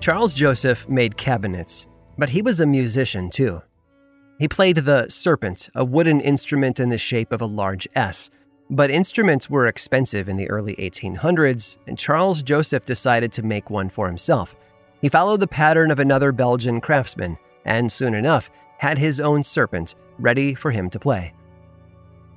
Charles Joseph made cabinets, but he was a musician too. He played the serpent, a wooden instrument in the shape of a large S. But instruments were expensive in the early 1800s, and Charles Joseph decided to make one for himself. He followed the pattern of another Belgian craftsman, and soon enough had his own serpent ready for him to play.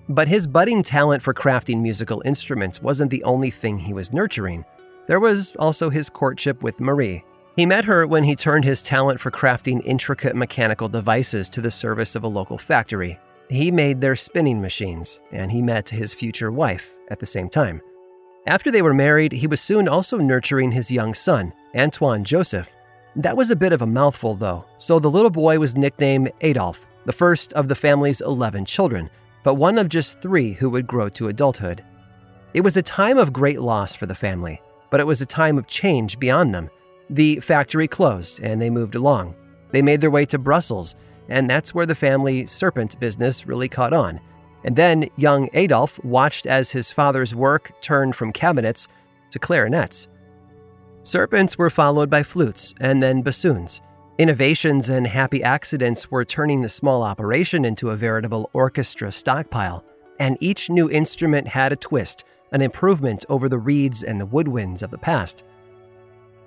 But his budding talent for crafting musical instruments wasn't the only thing he was nurturing. There was also his courtship with Marie, he met her when he turned his talent for crafting intricate mechanical devices to the service of a local factory. He made their spinning machines, and he met his future wife at the same time. After they were married, he was soon also nurturing his young son, Antoine Joseph. That was a bit of a mouthful, though, so the little boy was nicknamed Adolphe, the first of the family's 11 children, but one of just three who would grow to adulthood. It was a time of great loss for the family, but it was a time of change beyond them. The factory closed and they moved along. They made their way to Brussels, and that's where the family serpent business really caught on. And then young Adolphe watched as his father's work turned from cabinets to clarinets. Serpents were followed by flutes and then bassoons. Innovations and happy accidents were turning the small operation into a veritable orchestra stockpile, and each new instrument had a twist, an improvement over the reeds and the woodwinds of the past.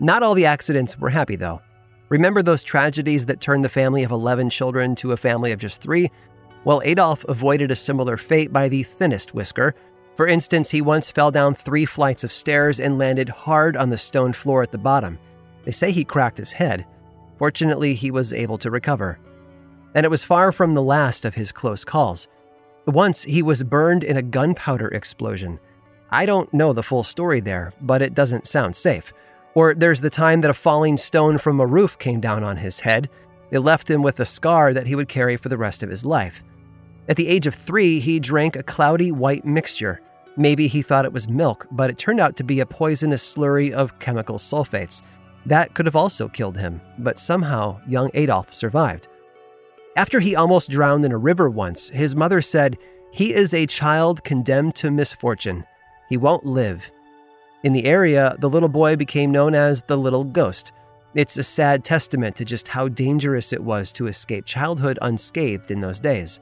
Not all the accidents were happy, though. Remember those tragedies that turned the family of 11 children to a family of just three? Well, Adolphe avoided a similar fate by the thinnest whisker. For instance, he once fell down three flights of stairs and landed hard on the stone floor at the bottom. They say he cracked his head. Fortunately, he was able to recover. And it was far from the last of his close calls. Once, he was burned in a gunpowder explosion. I don't know the full story there, but it doesn't sound safe. Or there's the time that a falling stone from a roof came down on his head. It left him with a scar that he would carry for the rest of his life. At the age of three, he drank a cloudy white mixture. Maybe he thought it was milk, but it turned out to be a poisonous slurry of chemical sulfates. That could have also killed him, but somehow young Adolphe survived. After he almost drowned in a river once, his mother said, He is a child condemned to misfortune. He won't live. In the area, the little boy became known as the Little Ghost. It's a sad testament to just how dangerous it was to escape childhood unscathed in those days.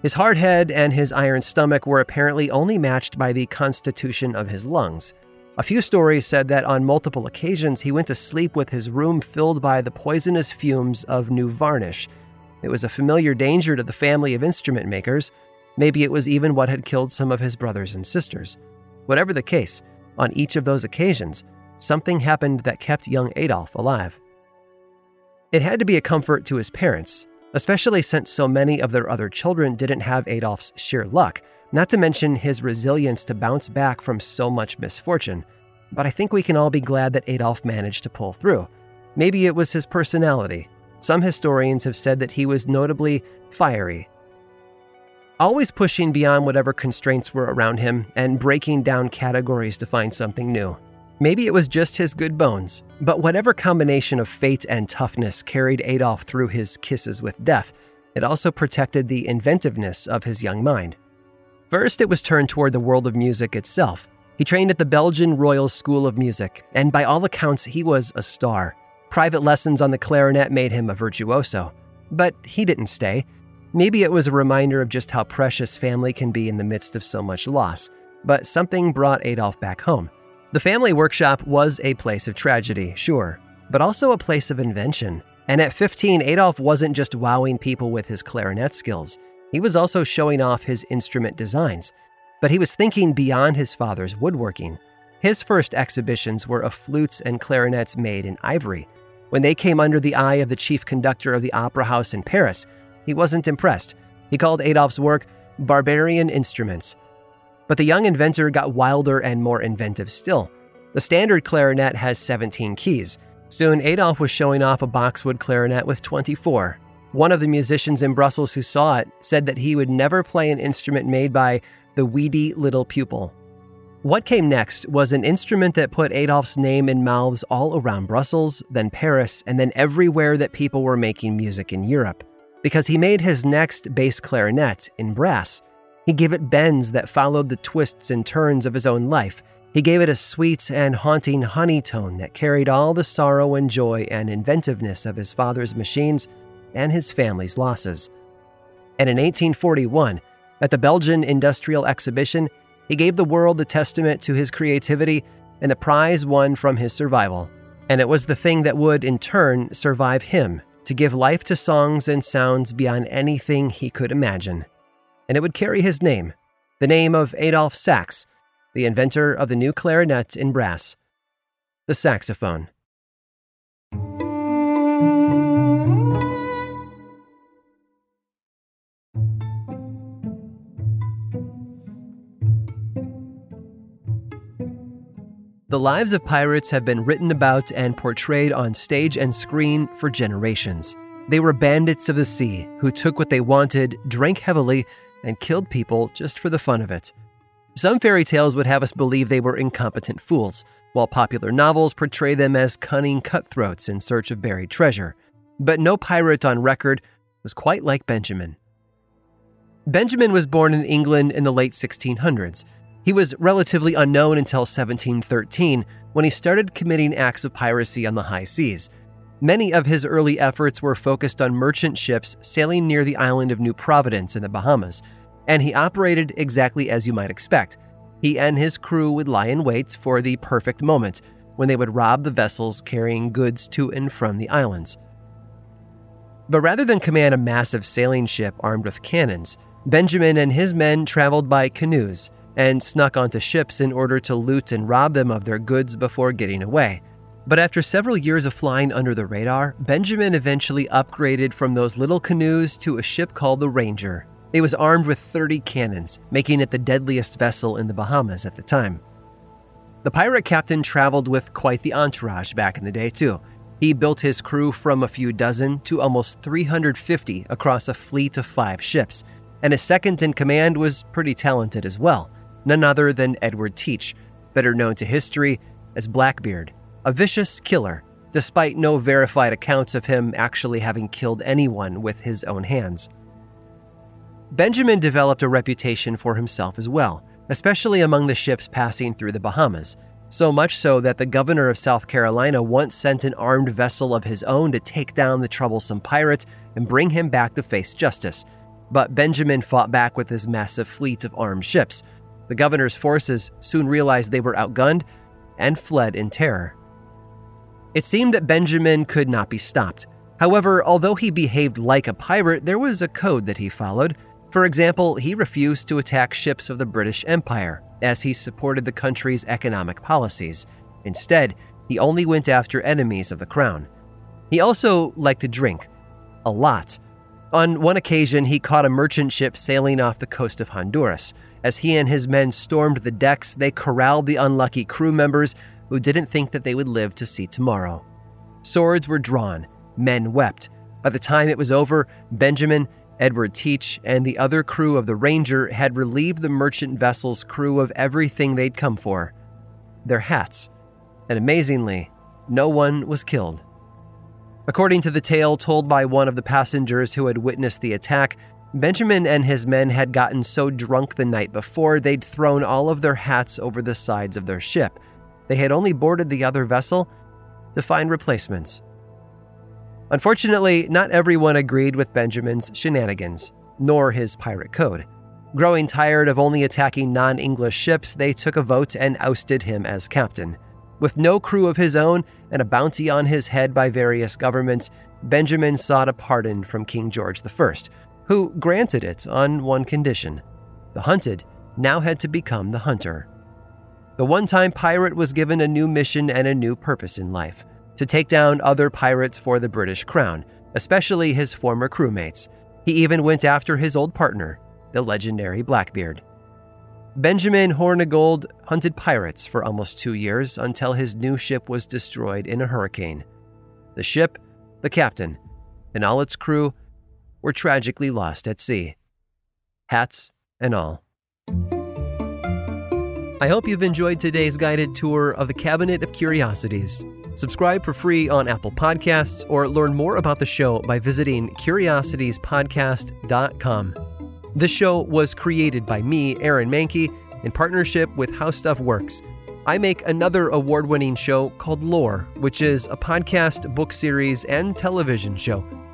His hard head and his iron stomach were apparently only matched by the constitution of his lungs. A few stories said that on multiple occasions he went to sleep with his room filled by the poisonous fumes of new varnish. It was a familiar danger to the family of instrument makers. Maybe it was even what had killed some of his brothers and sisters. Whatever the case, on each of those occasions, something happened that kept young Adolphe alive. It had to be a comfort to his parents, especially since so many of their other children didn't have Adolphe's sheer luck, not to mention his resilience to bounce back from so much misfortune. But I think we can all be glad that Adolphe managed to pull through. Maybe it was his personality. Some historians have said that he was notably fiery always pushing beyond whatever constraints were around him and breaking down categories to find something new. Maybe it was just his good bones, but whatever combination of fate and toughness carried Adolphe through his kisses with death, it also protected the inventiveness of his young mind. First, it was turned toward the world of music itself. He trained at the Belgian Royal School of Music, and by all accounts, he was a star. Private lessons on the clarinet made him a virtuoso. But he didn't stay. Maybe it was a reminder of just how precious family can be in the midst of so much loss, but something brought Adolphe back home. The family workshop was a place of tragedy, sure, but also a place of invention. And at 15, Adolphe wasn't just wowing people with his clarinet skills, he was also showing off his instrument designs. But he was thinking beyond his father's woodworking. His first exhibitions were of flutes and clarinets made in ivory. When they came under the eye of the chief conductor of the Opera House in Paris, he wasn't impressed. He called Adolphe's work barbarian instruments. But the young inventor got wilder and more inventive still. The standard clarinet has 17 keys. Soon, Adolphe was showing off a boxwood clarinet with 24. One of the musicians in Brussels who saw it said that he would never play an instrument made by the weedy little pupil. What came next was an instrument that put Adolphe's name in mouths all around Brussels, then Paris, and then everywhere that people were making music in Europe. Because he made his next bass clarinet in brass. He gave it bends that followed the twists and turns of his own life. He gave it a sweet and haunting honey tone that carried all the sorrow and joy and inventiveness of his father's machines and his family's losses. And in 1841, at the Belgian Industrial Exhibition, he gave the world the testament to his creativity and the prize won from his survival. And it was the thing that would, in turn, survive him to give life to songs and sounds beyond anything he could imagine. And it would carry his name, the name of Adolphe Sax, the inventor of the new clarinet in brass, the saxophone. The lives of pirates have been written about and portrayed on stage and screen for generations. They were bandits of the sea who took what they wanted, drank heavily, and killed people just for the fun of it. Some fairy tales would have us believe they were incompetent fools, while popular novels portray them as cunning cutthroats in search of buried treasure. But no pirate on record was quite like Benjamin. Benjamin was born in England in the late 1600s he was relatively unknown until 1713 when he started committing acts of piracy on the high seas. Many of his early efforts were focused on merchant ships sailing near the island of New Providence in the Bahamas, and he operated exactly as you might expect. He and his crew would lie in wait for the perfect moment when they would rob the vessels carrying goods to and from the islands. But rather than command a massive sailing ship armed with cannons, Benjamin and his men traveled by canoes and snuck onto ships in order to loot and rob them of their goods before getting away. But after several years of flying under the radar, Benjamin eventually upgraded from those little canoes to a ship called the Ranger. It was armed with 30 cannons, making it the deadliest vessel in the Bahamas at the time. The pirate captain traveled with quite the entourage back in the day, too. He built his crew from a few dozen to almost 350 across a fleet of five ships, and his second in command was pretty talented as well none other than Edward Teach, better known to history as Blackbeard, a vicious killer, despite no verified accounts of him actually having killed anyone with his own hands. Benjamin developed a reputation for himself as well, especially among the ships passing through the Bahamas, so much so that the governor of South Carolina once sent an armed vessel of his own to take down the troublesome pirate and bring him back to face justice. But Benjamin fought back with his massive fleet of armed ships, the governor's forces soon realized they were outgunned and fled in terror. It seemed that Benjamin could not be stopped. However, although he behaved like a pirate, there was a code that he followed. For example, he refused to attack ships of the British Empire, as he supported the country's economic policies. Instead, he only went after enemies of the crown. He also liked to drink. A lot. On one occasion, he caught a merchant ship sailing off the coast of Honduras. As he and his men stormed the decks, they corralled the unlucky crew members who didn't think that they would live to see tomorrow. Swords were drawn, men wept. By the time it was over, Benjamin, Edward Teach, and the other crew of the Ranger had relieved the merchant vessel's crew of everything they'd come for their hats. And amazingly, no one was killed. According to the tale told by one of the passengers who had witnessed the attack, Benjamin and his men had gotten so drunk the night before they'd thrown all of their hats over the sides of their ship. They had only boarded the other vessel to find replacements. Unfortunately, not everyone agreed with Benjamin's shenanigans, nor his pirate code. Growing tired of only attacking non English ships, they took a vote and ousted him as captain. With no crew of his own and a bounty on his head by various governments, Benjamin sought a pardon from King George I, who granted it on one condition the hunted now had to become the hunter. The one time pirate was given a new mission and a new purpose in life to take down other pirates for the British crown, especially his former crewmates. He even went after his old partner, the legendary Blackbeard. Benjamin Hornigold hunted pirates for almost two years until his new ship was destroyed in a hurricane. The ship, the captain, and all its crew were tragically lost at sea. Hats and all. I hope you've enjoyed today's guided tour of the Cabinet of Curiosities. Subscribe for free on Apple Podcasts or learn more about the show by visiting curiositiespodcast.com. This show was created by me, Aaron Mahnke, in partnership with How Stuff Works. I make another award winning show called Lore, which is a podcast, book series, and television show.